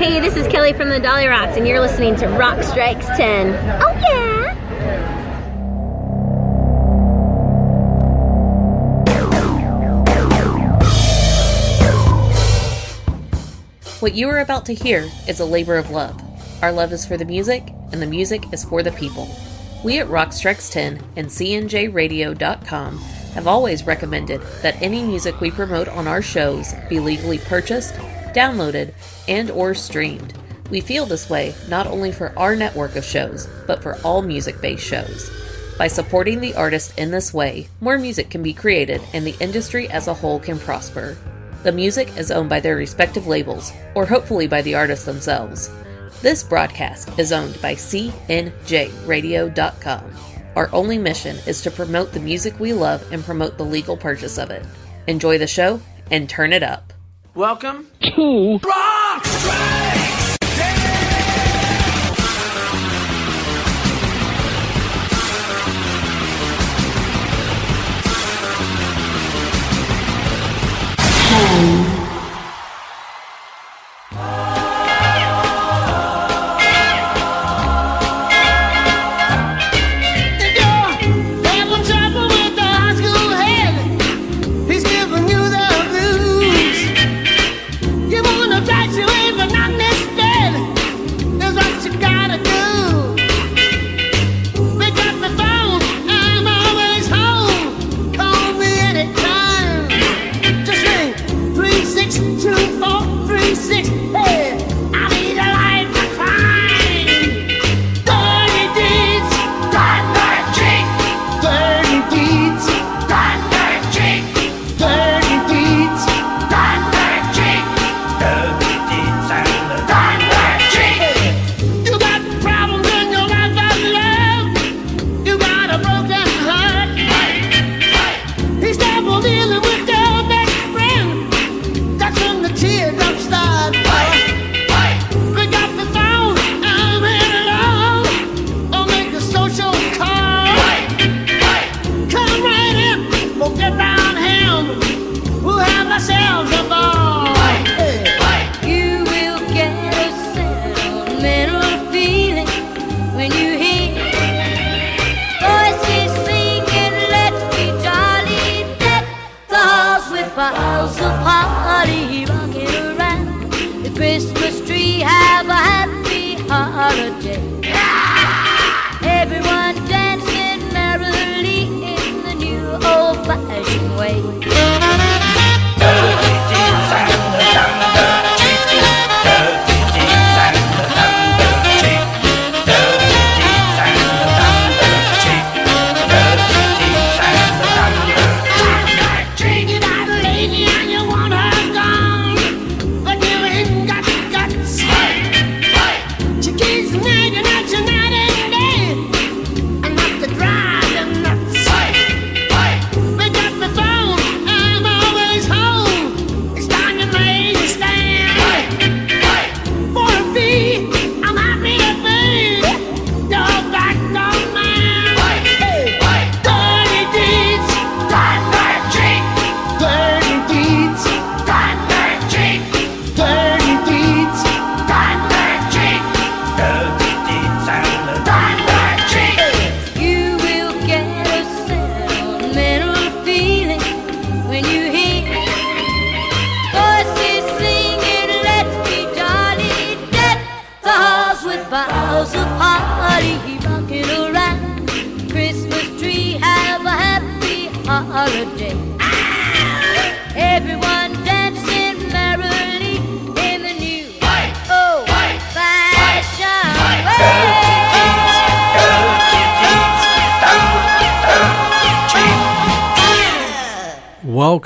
Hey, this is Kelly from the Dollyrots, and you're listening to Rock Strikes 10. Oh, yeah! What you are about to hear is a labor of love. Our love is for the music, and the music is for the people. We at Rock Strikes 10 and CNJRadio.com have always recommended that any music we promote on our shows be legally purchased, downloaded, and or streamed. We feel this way not only for our network of shows, but for all music-based shows. By supporting the artist in this way, more music can be created and the industry as a whole can prosper. The music is owned by their respective labels, or hopefully by the artists themselves. This broadcast is owned by CNJRadio.com. Our only mission is to promote the music we love and promote the legal purchase of it. Enjoy the show and turn it up. Welcome to Rock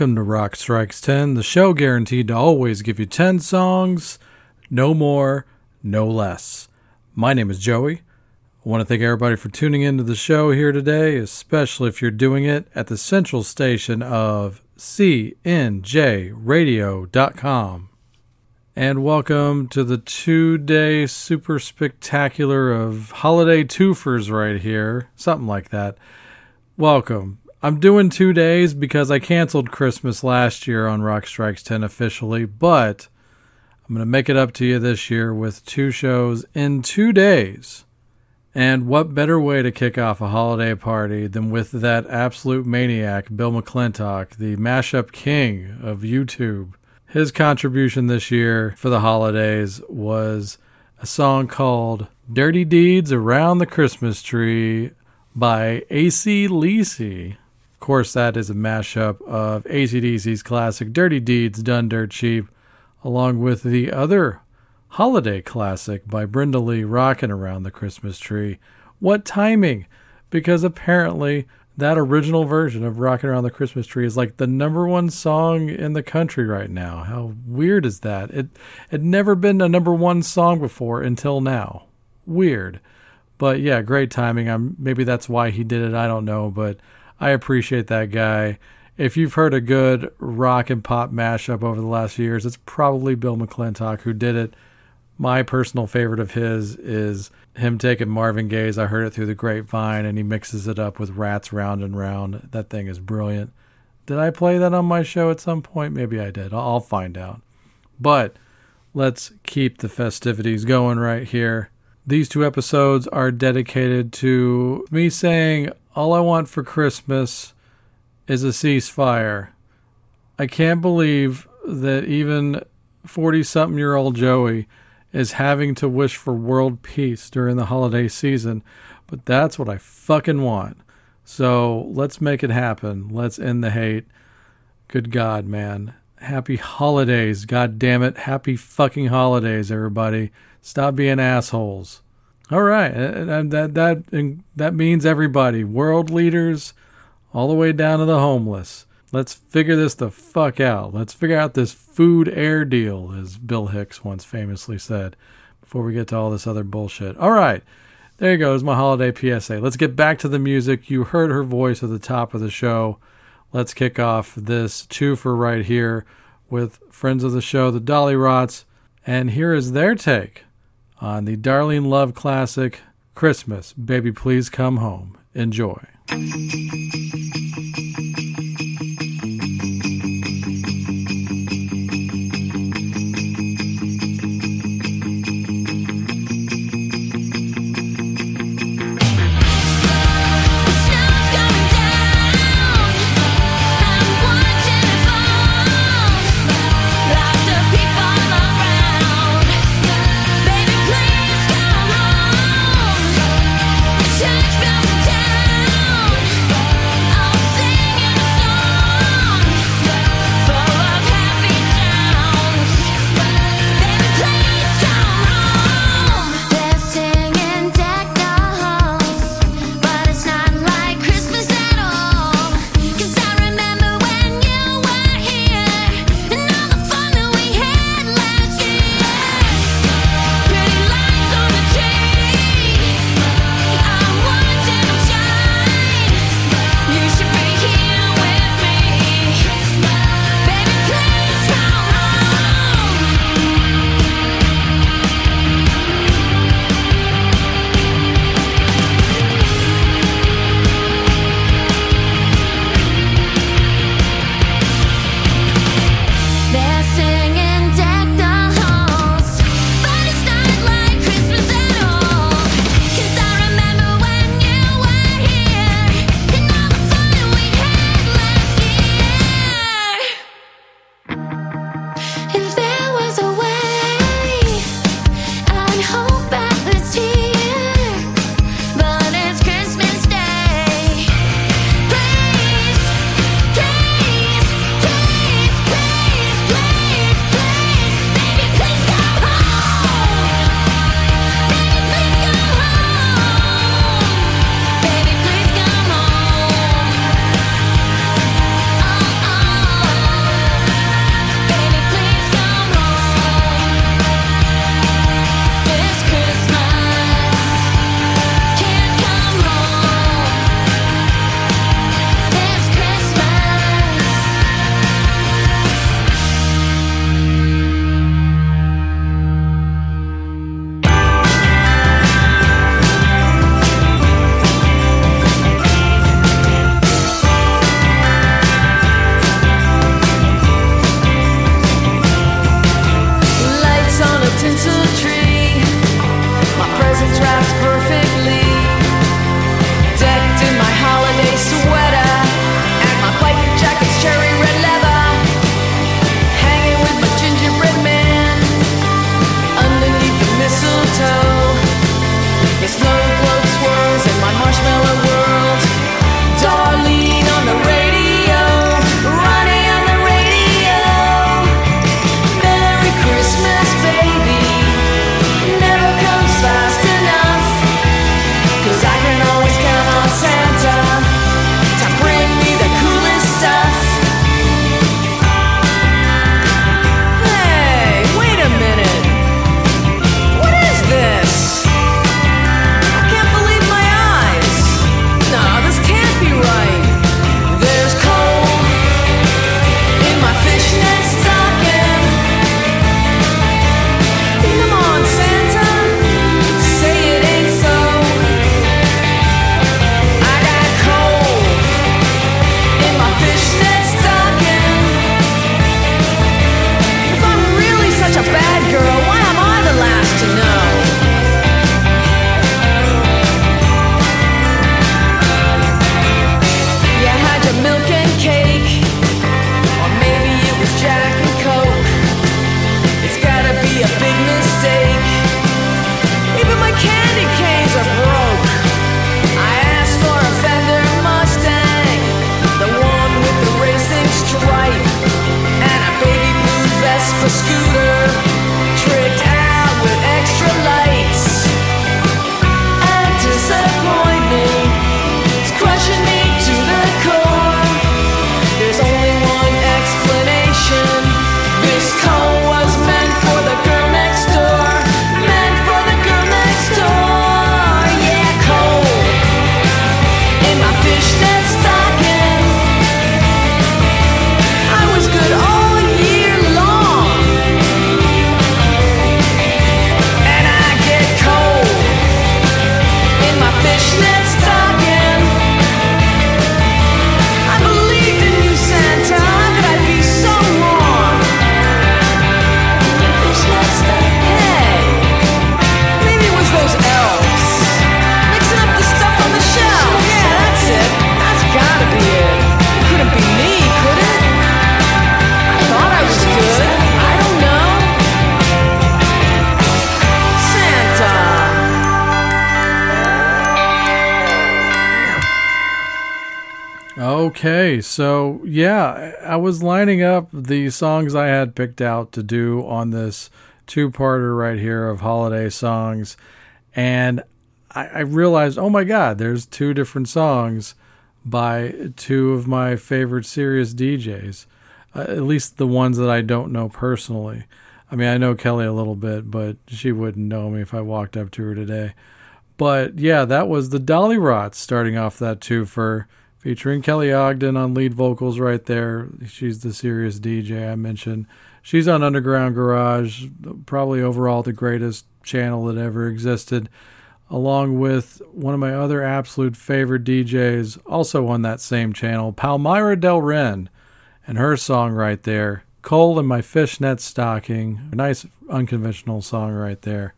Welcome to Rock Strikes 10, the show guaranteed to always give you 10 songs, no more, no less. My name is Joey. I want to thank everybody for tuning into the show here today, especially if you're doing it at the central station of CNJRadio.com. And welcome to the two day super spectacular of holiday twofers right here. Something like that. Welcome. I'm doing two days because I canceled Christmas last year on Rock Strikes 10 officially, but I'm going to make it up to you this year with two shows in two days. And what better way to kick off a holiday party than with that absolute maniac, Bill McClintock, the mashup king of YouTube? His contribution this year for the holidays was a song called Dirty Deeds Around the Christmas Tree by AC Leesey. Course, that is a mashup of ACDC's classic Dirty Deeds Done Dirt Cheap, along with the other holiday classic by Brenda Lee, Rockin' Around the Christmas Tree. What timing! Because apparently that original version of Rockin' Around the Christmas Tree is like the number one song in the country right now. How weird is that? It had never been a number one song before until now. Weird. But yeah, great timing. I'm maybe that's why he did it. I don't know, but I appreciate that guy. If you've heard a good rock and pop mashup over the last few years, it's probably Bill McClintock who did it. My personal favorite of his is him taking Marvin Gaye's I Heard It Through the Grapevine and he mixes it up with Ratt's Round and Round. That thing is brilliant. Did I play that on my show at some point? Maybe I did. I'll find out. But let's keep the festivities going right here. These two episodes are dedicated to me saying, All I want for Christmas is a ceasefire. I can't believe that even 40 something year old Joey is having to wish for world peace during the holiday season, but that's what I fucking want. So let's make it happen. Let's end the hate. Good God, man. Happy holidays. God damn it. Happy fucking holidays, everybody. Stop being assholes. All right. And that, that, that means everybody. World leaders, all the way down to the homeless. Let's figure this the fuck out. Let's figure out this food air deal, as Bill Hicks once famously said, before we get to all this other bullshit. All right. There goes my holiday PSA. Let's get back to the music. You heard her voice at the top of the show. Let's kick off this two for right here with friends of the show, the Dollyrots. And here is their take on the Darlene Love classic, Christmas, Baby Please Come Home. Enjoy. So yeah, I was lining up the songs I had picked out to do on this two parter right here of holiday songs, and I, I realized, oh my god, there's two different songs by two of my favorite Sirius DJs, uh, at least the ones that I don't know personally. I mean, I know Kelly a little bit, but she wouldn't know me if I walked up to her today. But yeah, that was the Dollyrots starting off that two for featuring Kelly Ogden on lead vocals right there. She's the Sirius DJ I mentioned. She's on Underground Garage, probably overall the greatest channel that ever existed, along with one of my other absolute favorite DJs, also on that same channel, Palmyra Delran, and her song right there, Coal in My Fishnet Stocking. A nice unconventional song right there.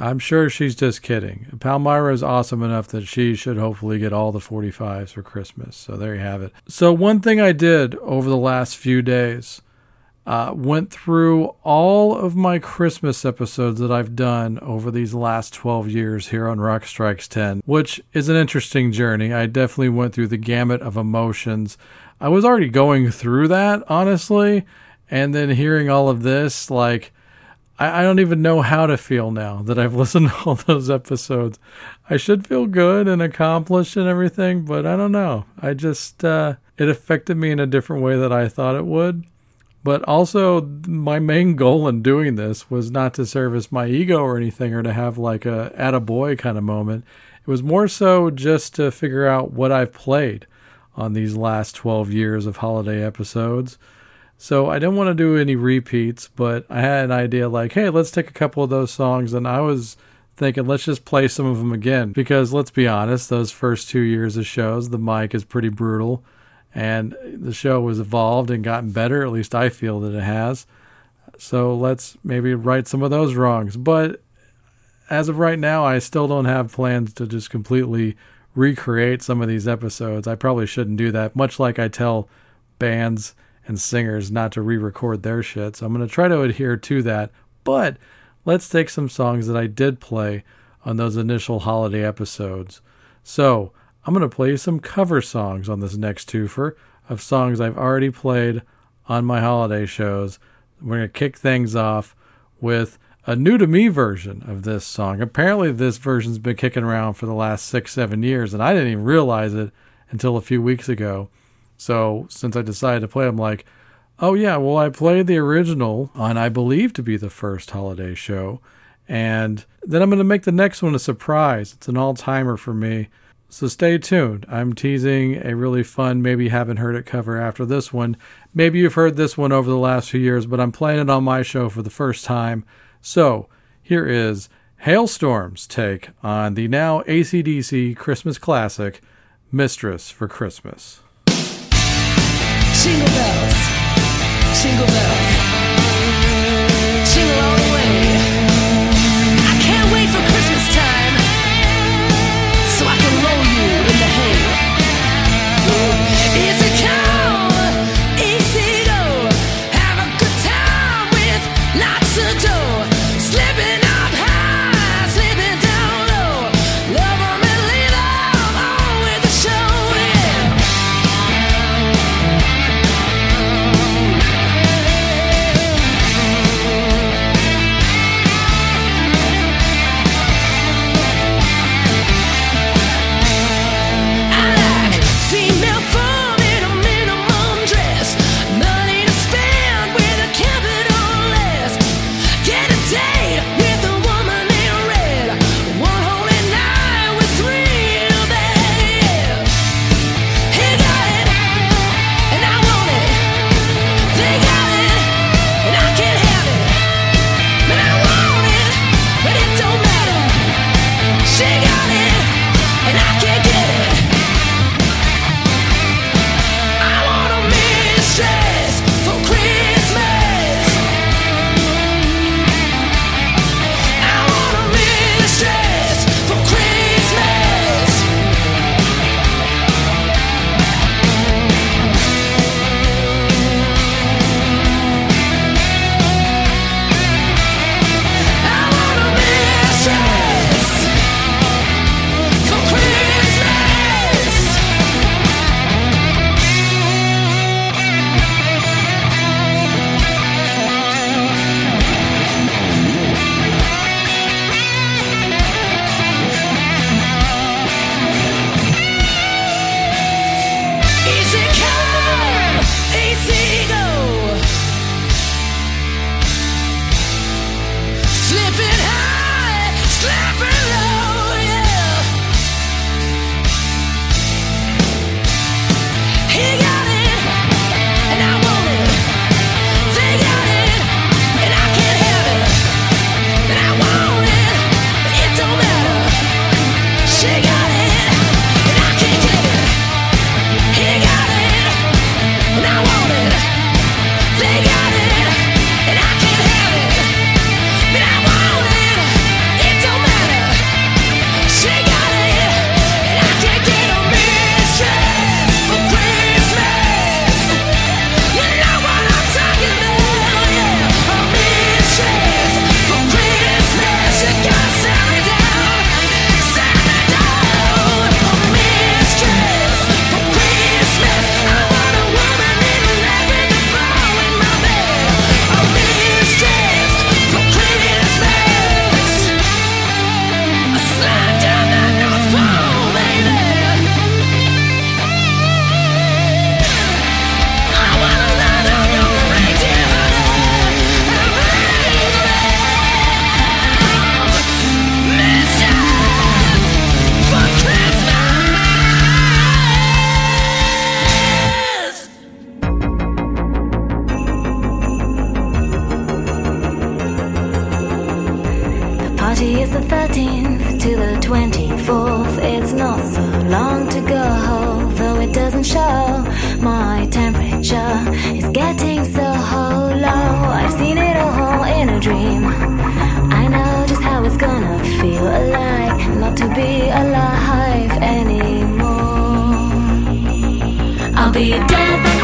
I'm sure she's just kidding. Palmyra is awesome enough that she should hopefully get all the 45s for Christmas. So there you have it. So, one thing I did over the last few days uh, went through all of my Christmas episodes that I've done over these last 12 years here on Rock Strikes 10, which is an interesting journey. I definitely went through the gamut of emotions. I was already going through that, honestly. And then hearing all of this, like, I, I don't even know how to feel now that I've listened to all those episodes. I should feel good and accomplished and everything, but I don't know. I just, uh, it affected me in a different way that I thought it would. But also, my main goal in doing this was not to service my ego or anything or to have like a attaboy kind of moment. It was more so just to figure out what I've played on these last 12 years of holiday episodes. So I didn't want to do any repeats, but I had an idea like, hey, let's take a couple of those songs. And I was thinking, let's just play some of them again. Because let's be honest, those first two years of shows, the mic is pretty brutal. And the show has evolved and gotten better. At least I feel that it has. So let's maybe right some of those wrongs. But as of right now, I still don't have plans to just completely recreate some of these episodes. I probably shouldn't do that, much like I tell bands and singers not to re record their shit. So I'm going to try to adhere to that. But let's take some songs that I did play on those initial holiday episodes. So I'm going to play some cover songs on this next twofer of songs I've already played on my holiday shows. We're going to kick things off with a new to me version of this song. Apparently, this version's been kicking around for the last six, seven years, and I didn't even realize it until a few weeks ago. So, since I decided to play, I'm like, oh, yeah, well, I played the original on, I believe, to be the first holiday show. And then I'm going to make the next one a surprise. It's an all timer for me. So stay tuned. I'm teasing a really fun, maybe haven't heard it cover after this one. Maybe you've heard this one over the last few years, but I'm playing it on my show for the first time. So here is Halestorm's take on the now ACDC Christmas classic, Mistress for Christmas. Jingle bells, jingle bells, jingle all the is getting so low. I've seen it all in a dream. I know just how it's gonna feel not to be alive anymore. I'll be dead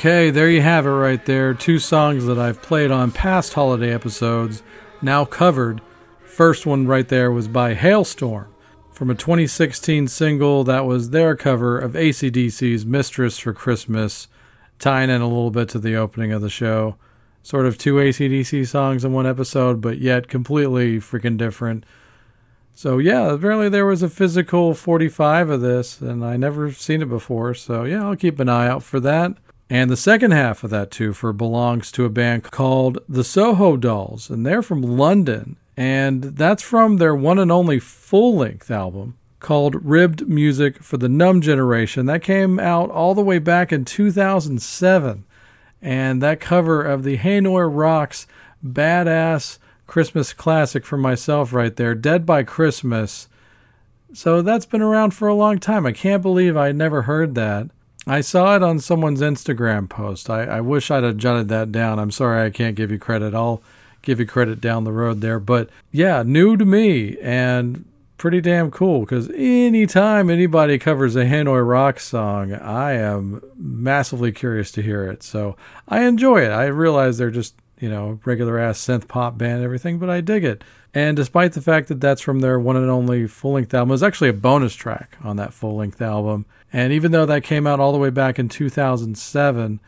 Okay, there you have it right there. Two songs that I've played on past holiday episodes, now covered. First one right there was by Halestorm from a 2016 single that was their cover of ACDC's Mistress for Christmas, tying in a little bit to the opening of the show. Sort of two ACDC songs in one episode, but yet completely freaking different. So yeah, apparently there was a physical 45 of this, and I never seen it before. So yeah, I'll keep an eye out for that. And the second half of that twofer belongs to a band called the Soho Dolls, and they're from London. And that's from their one and only full length album called Ribbed Music for the Numb Generation. That came out all the way back in 2007. And that cover of the Hanoi Rocks badass Christmas classic for myself right there, Dead by Christmas. So that's been around for a long time. I can't believe I never heard that. I saw it on someone's Instagram post. I, I wish I'd have jotted that down. I'm sorry I can't give you credit. I'll give you credit down the road there. But yeah, new to me and pretty damn cool because anytime anybody covers a Hanoi Rock song, I am massively curious to hear it. So I enjoy it. I realize they're just, you know, regular ass synth pop band and everything, but I dig it. And despite the fact that that's from their one and only full length album, it was actually a bonus track on that full length album. And even though that came out all the way back in 2007,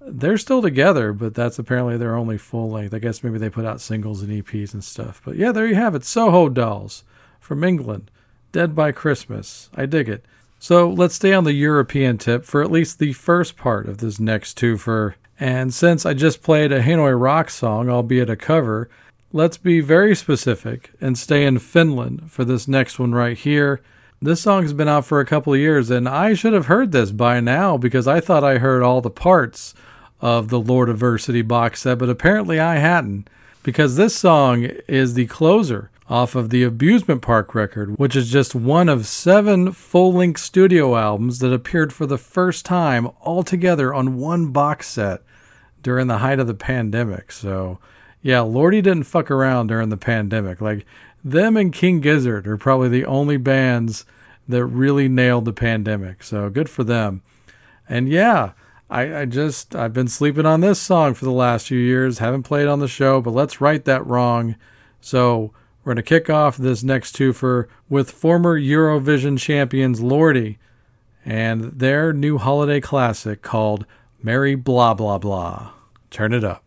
they're still together, but that's apparently their only full length. I guess maybe they put out singles and EPs and stuff. But yeah, there you have it. Soho Dolls from England. Dead by Christmas. I dig it. So let's stay on the European tip for at least the first part of this next twofer. And since I just played a Hanoi Rock song, albeit a cover, let's be very specific and stay in Finland for this next one right here. This song's been out for a couple of years, and I should have heard this by now because I thought I heard all the parts of the Lordiversity box set, but apparently I hadn't because this song is the closer off of the Abusement Park record, which is just one of seven full length studio albums that appeared for the first time all together on one box set during the height of the pandemic. So, yeah, Lordi didn't fuck around during the pandemic. Like, them and King Gizzard are probably the only bands that really nailed the pandemic. So, good for them. And yeah, I, I just, I've been sleeping on this song for the last few years, haven't played on the show, but let's right that wrong. So, we're going to kick off this next twofer with former Eurovision champions Lordi and their new holiday classic called Merry Blah Blah Blah. Turn it up.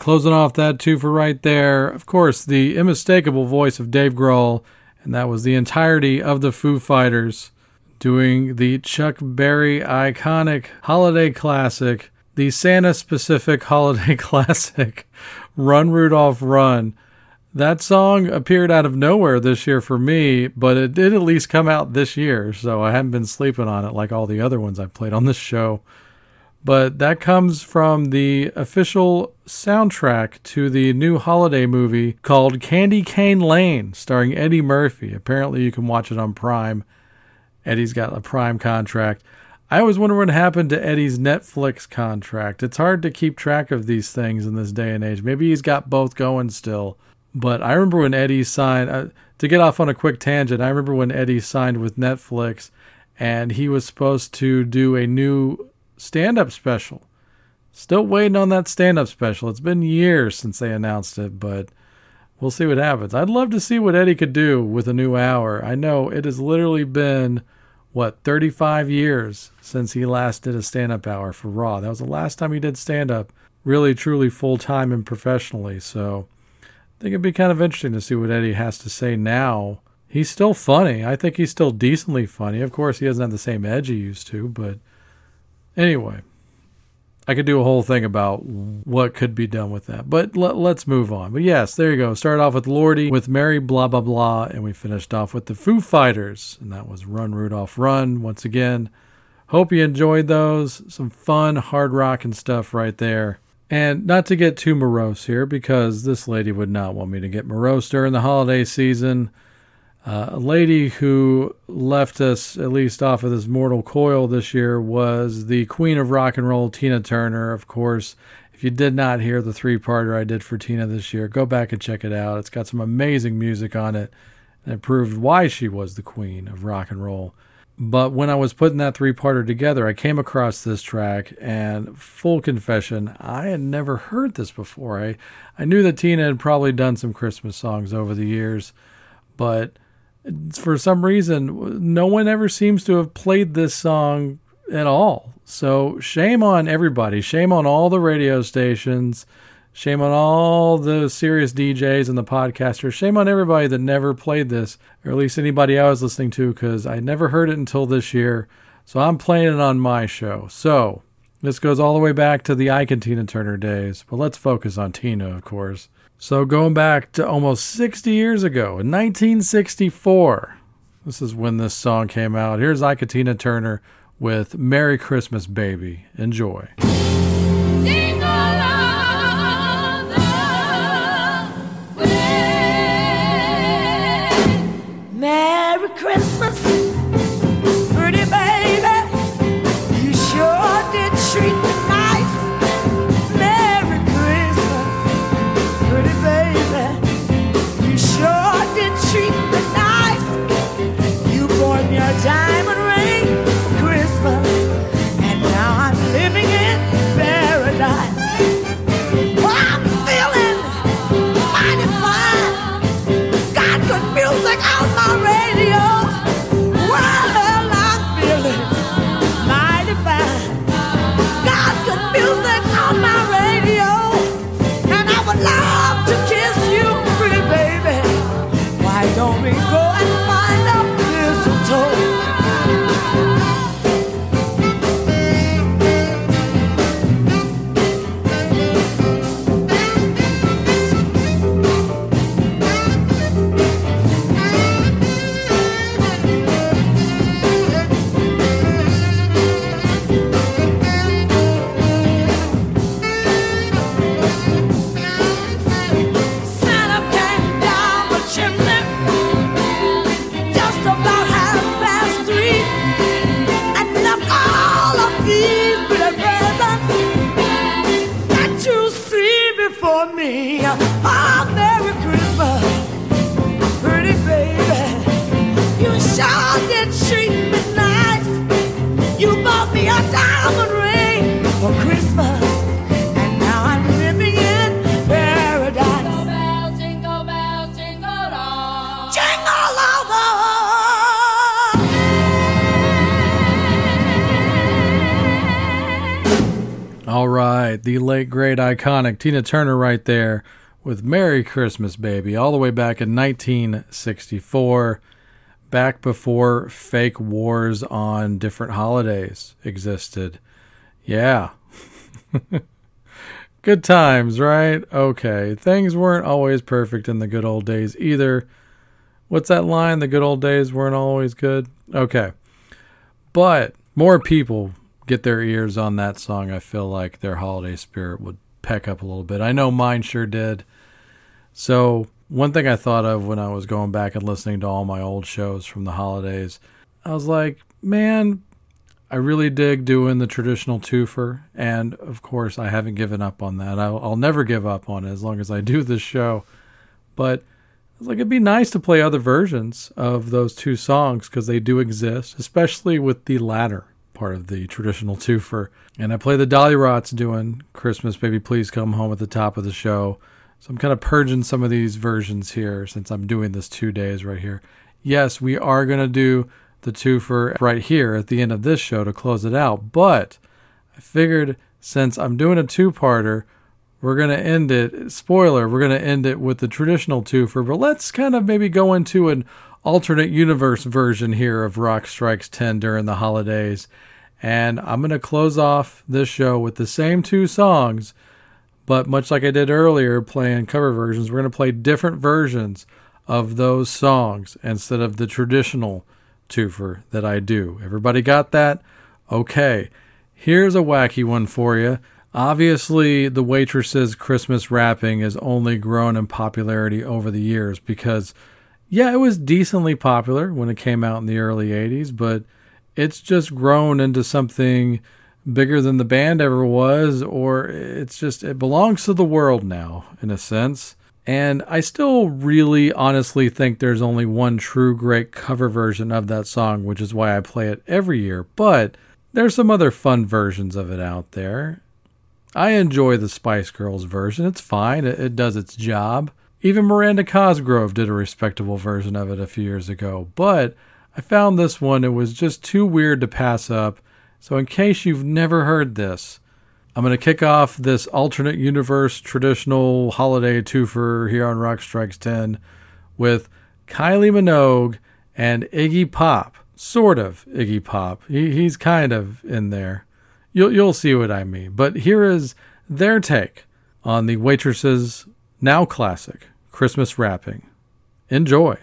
Closing off that two for right there. Of course, the unmistakable voice of Dave Grohl, and that was the entirety of the Foo Fighters doing the Chuck Berry iconic holiday classic, the Santa specific holiday classic, Run Rudolph Run. That song appeared out of nowhere this year for me, but it did at least come out this year, so I haven't been sleeping on it like all the other ones I've played on this show. But that comes from the official soundtrack to the new holiday movie called Candy Cane Lane, starring Eddie Murphy. Apparently, you can watch it on Prime. Eddie's got a Prime contract. I always wonder what happened to Eddie's Netflix contract. It's hard to keep track of these things in this day and age. Maybe he's got both going still. But I remember when Eddie signed, uh, to get off on a quick tangent, I remember when Eddie signed with Netflix and he was supposed to do a new stand up special. Still waiting on that stand up special. It's been years since they announced it, but we'll see what happens. I'd love to see what Eddie could do with a new hour. I know it has literally been, what, 35 years since he last did a stand up hour for Raw. That was the last time he did stand up, really, truly full time and professionally. So I think it'd be kind of interesting to see what Eddie has to say now. He's still funny. I think he's still decently funny. Of course, he doesn't have the same edge he used to, but anyway, I could do a whole thing about what could be done with that. But let, us move on. But yes, there you go. Started off with Lordi with Mary blah blah blah, and we finished off with the Foo Fighters, and that was Run Rudolph Run once again. Hope you enjoyed those. Some fun hard rock and stuff right there. And not to get too morose here, because this lady would not want me to get morose during the holiday season. Uh, a lady who left us, at least off of this mortal coil this year, was the queen of rock and roll, Tina Turner. Of course, if you did not hear the three parter I did for Tina this year, go back and check it out. It's got some amazing music on it, and it proved why she was the queen of rock and roll. But when I was putting that three parter together, I came across this track, and full confession, I had never heard this before. I, I knew that Tina had probably done some Christmas songs over the years, but for some reason, no one ever seems to have played this song at all. So shame on everybody. Shame on all the radio stations. Shame on all the Sirius DJs and the podcasters. Shame on everybody that never played this, or at least anybody I was listening to, because I never heard it until this year. So I'm playing it on my show. So this goes all the way back to the Ike and Tina Turner days, but let's focus on Tina, of course. So going back to almost 60 years ago, in 1964, this is when this song came out. Here's Ike and Tina Turner with Merry Christmas, Baby. Enjoy. All right, the late great iconic Tina Turner right there with Merry Christmas Baby all the way back in 1964, back before fake wars on different holidays existed. Yeah. good times, right? Okay. Things weren't always perfect in the good old days either. What's that line? The good old days weren't always good. Okay. But more people get their ears on that song, I feel like their holiday spirit would peck up a little bit. I know mine sure did. So, one thing I thought of when I was going back and listening to all my old shows from the holidays, I was like, man, I really dig doing the traditional twofer. And of course, I haven't given up on that. I'll, I'll never give up on it as long as I do this show. But like, it'd be nice to play other versions of those two songs because they do exist, especially with the latter part of the traditional twofer. And I play the Dollyrots doing Christmas Baby Please Come Home at the top of the show. So I'm kind of purging some of these versions here since I'm doing this two days right here. Yes, we are going to do the twofer right here at the end of this show to close it out. But I figured since I'm doing a two parter, we're going to end it. Spoiler, we're going to end it with the traditional twofer, but let's kind of maybe go into an alternate universe version here of Rock Strikes 10 during the holidays. And I'm going to close off this show with the same two songs, but much like I did earlier playing cover versions, we're going to play different versions of those songs instead of the traditional twofer that I do. Everybody got that? Okay. Here's a wacky one for you. Obviously, the Waitresses' Christmas wrapping has only grown in popularity over the years because, yeah, it was decently popular when it came out in the early 80s, but it's just grown into something bigger than the band ever was, or it's just, it belongs to the world now, in a sense. And I still really honestly think there's only one true great cover version of that song, which is why I play it every year. But there's some other fun versions of it out there. I enjoy the Spice Girls version. It's fine, it, it does its job. Even Miranda Cosgrove did a respectable version of it a few years ago. But I found this one, it was just too weird to pass up. So, in case you've never heard this, I'm going to kick off this alternate universe traditional holiday twofer here on Rock Strikes 10 with Kylie Minogue and Iggy Pop. Sort of Iggy Pop. He, he's kind of in there. You'll, you'll see what I mean. But here is their take on the Waitresses' now classic Christmas wrapping. Enjoy.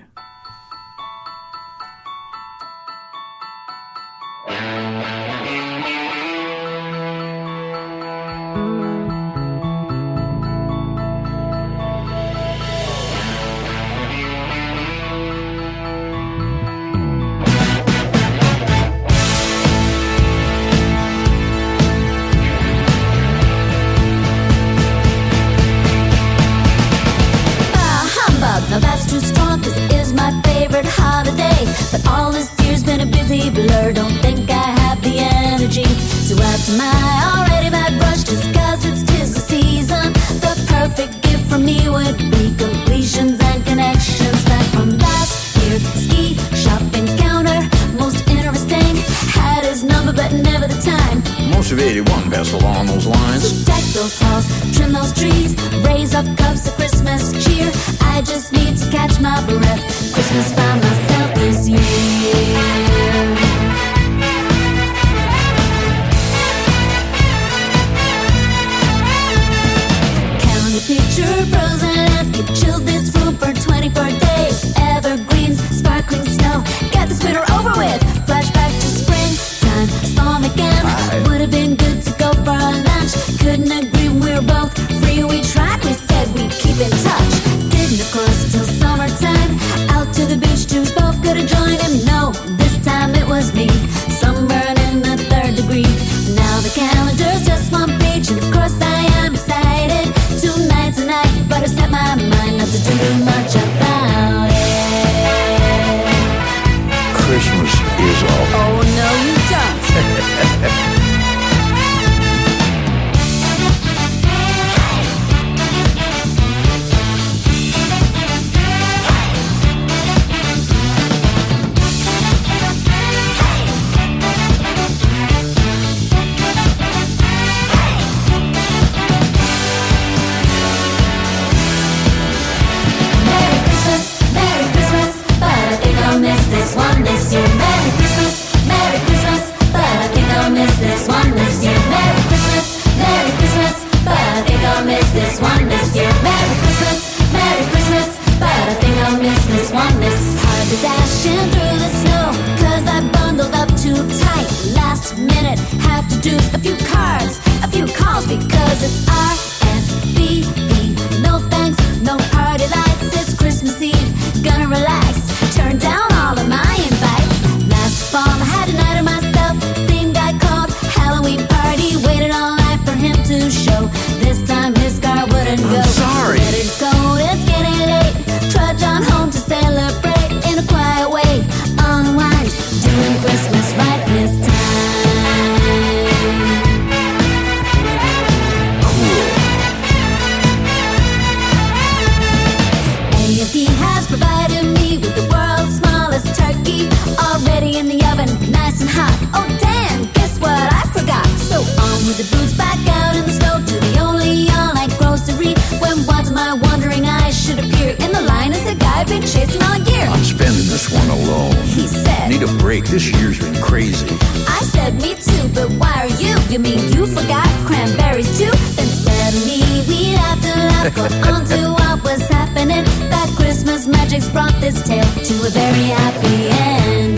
this one alone. He said, Need a break, this year's been crazy. I said, Me too, but why are you? You mean you forgot cranberries too? Then suddenly we laughed and laughed, got on to what was happening. That Christmas magic's brought this tale to a very happy ending.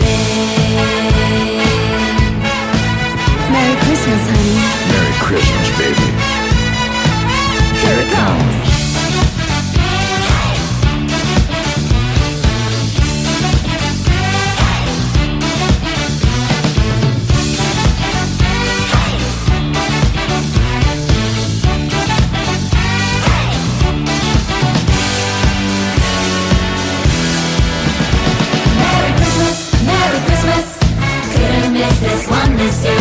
Merry Christmas, honey. Merry Christmas, baby. Here it comes. the.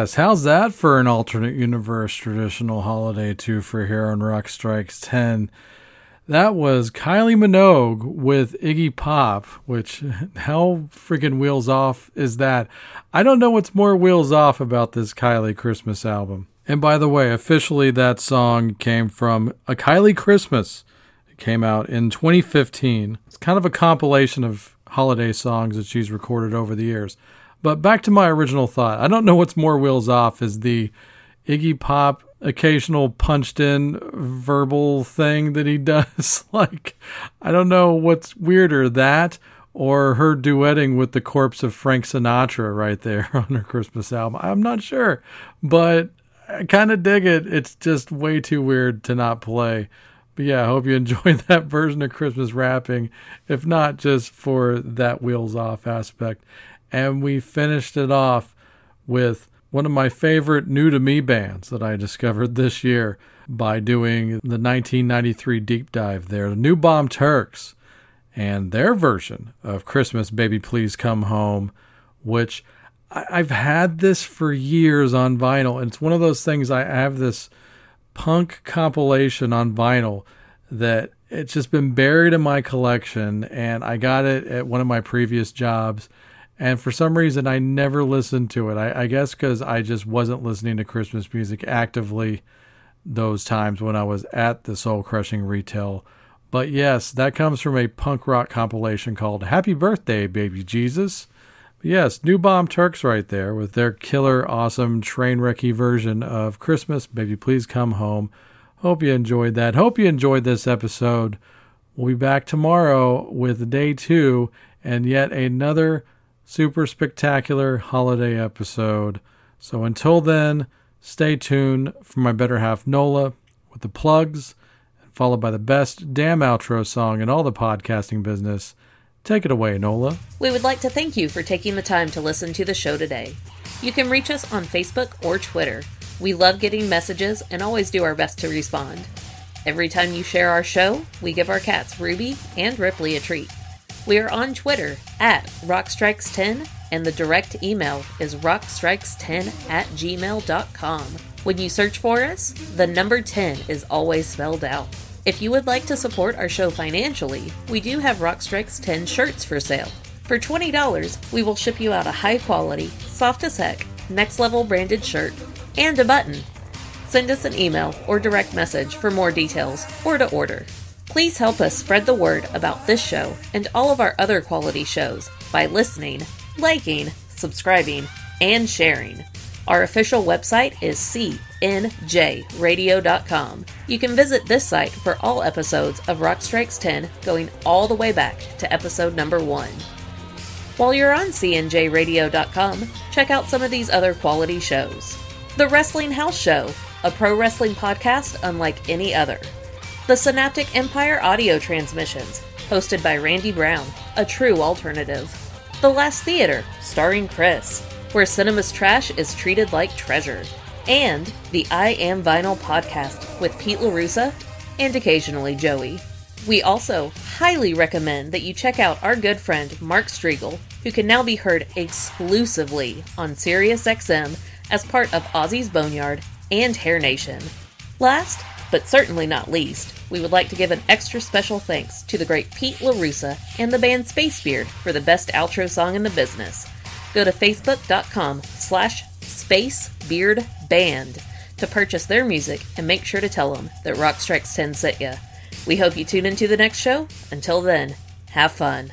Yes. How's that for an alternate universe traditional holiday two for here on Rock Strikes 10? That was Kylie Minogue with Iggy Pop, which, how freaking wheels off is that? I don't know what's more wheels off about this Kylie Christmas album. And by the way, officially that song came from A Kylie Christmas. It came out in 2015. It's kind of a compilation of holiday songs that she's recorded over the years. But back to my original thought. I don't know what's more wheels off is the Iggy Pop occasional punched in verbal thing that he does. like, I don't know what's weirder, that or her duetting with the corpse of Frank Sinatra right there on her Christmas album. I'm not sure, but I kind of dig it. It's just way too weird to not play. But yeah, I hope you enjoyed that version of Christmas wrapping, if not just for that wheels off aspect. And we finished it off with one of my favorite new to me bands that I discovered this year by doing the 1993 deep dive there, the New Bomb Turks, and their version of Christmas Baby Please Come Home, which I've had this for years on vinyl. And it's one of those things I have this punk compilation on vinyl that it's just been buried in my collection. And I got it at one of my previous jobs and for some reason I never listened to it. I, I guess because I just wasn't listening to Christmas music actively those times when I was at the soul crushing retail. But yes, that comes from a punk rock compilation called Happy Birthday, Baby Jesus. Yes, New Bomb Turks right there with their killer, awesome, train wrecky version of Christmas, Baby Please Come Home. Hope you enjoyed that. Hope you enjoyed this episode. We'll be back tomorrow with day two and yet another super spectacular holiday episode. So until then, stay tuned for my better half Nola with the plugs, and followed by the best damn outro song in all the podcasting business. Take it away, Nola. We would like to thank you for taking the time to listen to the show today. You can reach us on Facebook or Twitter. We love getting messages and always do our best to respond. Every time you share our show, we give our cats Ruby and Ripley a treat. We are on Twitter at Rockstrikes10, and the direct email is rockstrikes10 at gmail.com. When you search for us, the number 10 is always spelled out. If you would like to support our show financially, we do have Rockstrikes 10 shirts for sale. For $20, we will ship you out a high quality, soft as heck, next level branded shirt and a button. Send us an email or direct message for more details or to order. Please help us spread the word about this show and all of our other quality shows by listening, liking, subscribing, and sharing. Our official website is cnjradio.com. You can visit this site for all episodes of Rock Strikes 10 going all the way back to episode number 1. While you're on cnjradio.com, check out some of these other quality shows. The Wrestling House Show, a pro wrestling podcast unlike any other. The Synaptic Empire audio transmissions, hosted by Randy Brown, a true alternative. The Last Theater, starring Chris, where cinema's trash is treated like treasure. And the I Am Vinyl podcast with Pete LaRussa and occasionally Joey. We also highly recommend that you check out our good friend Mark Strigl, who can now be heard exclusively on SiriusXM as part of Ozzy's Boneyard and Hair Nation. Last, but certainly not least, we would like to give an extra special thanks to the great Pete LaRussa and the band Spacebeard for the best outro song in the business. Go to facebook.com slash spacebeardband to purchase their music and make sure to tell them that Rock Strikes 10 sent ya. We hope you tune into the next show. Until then, have fun.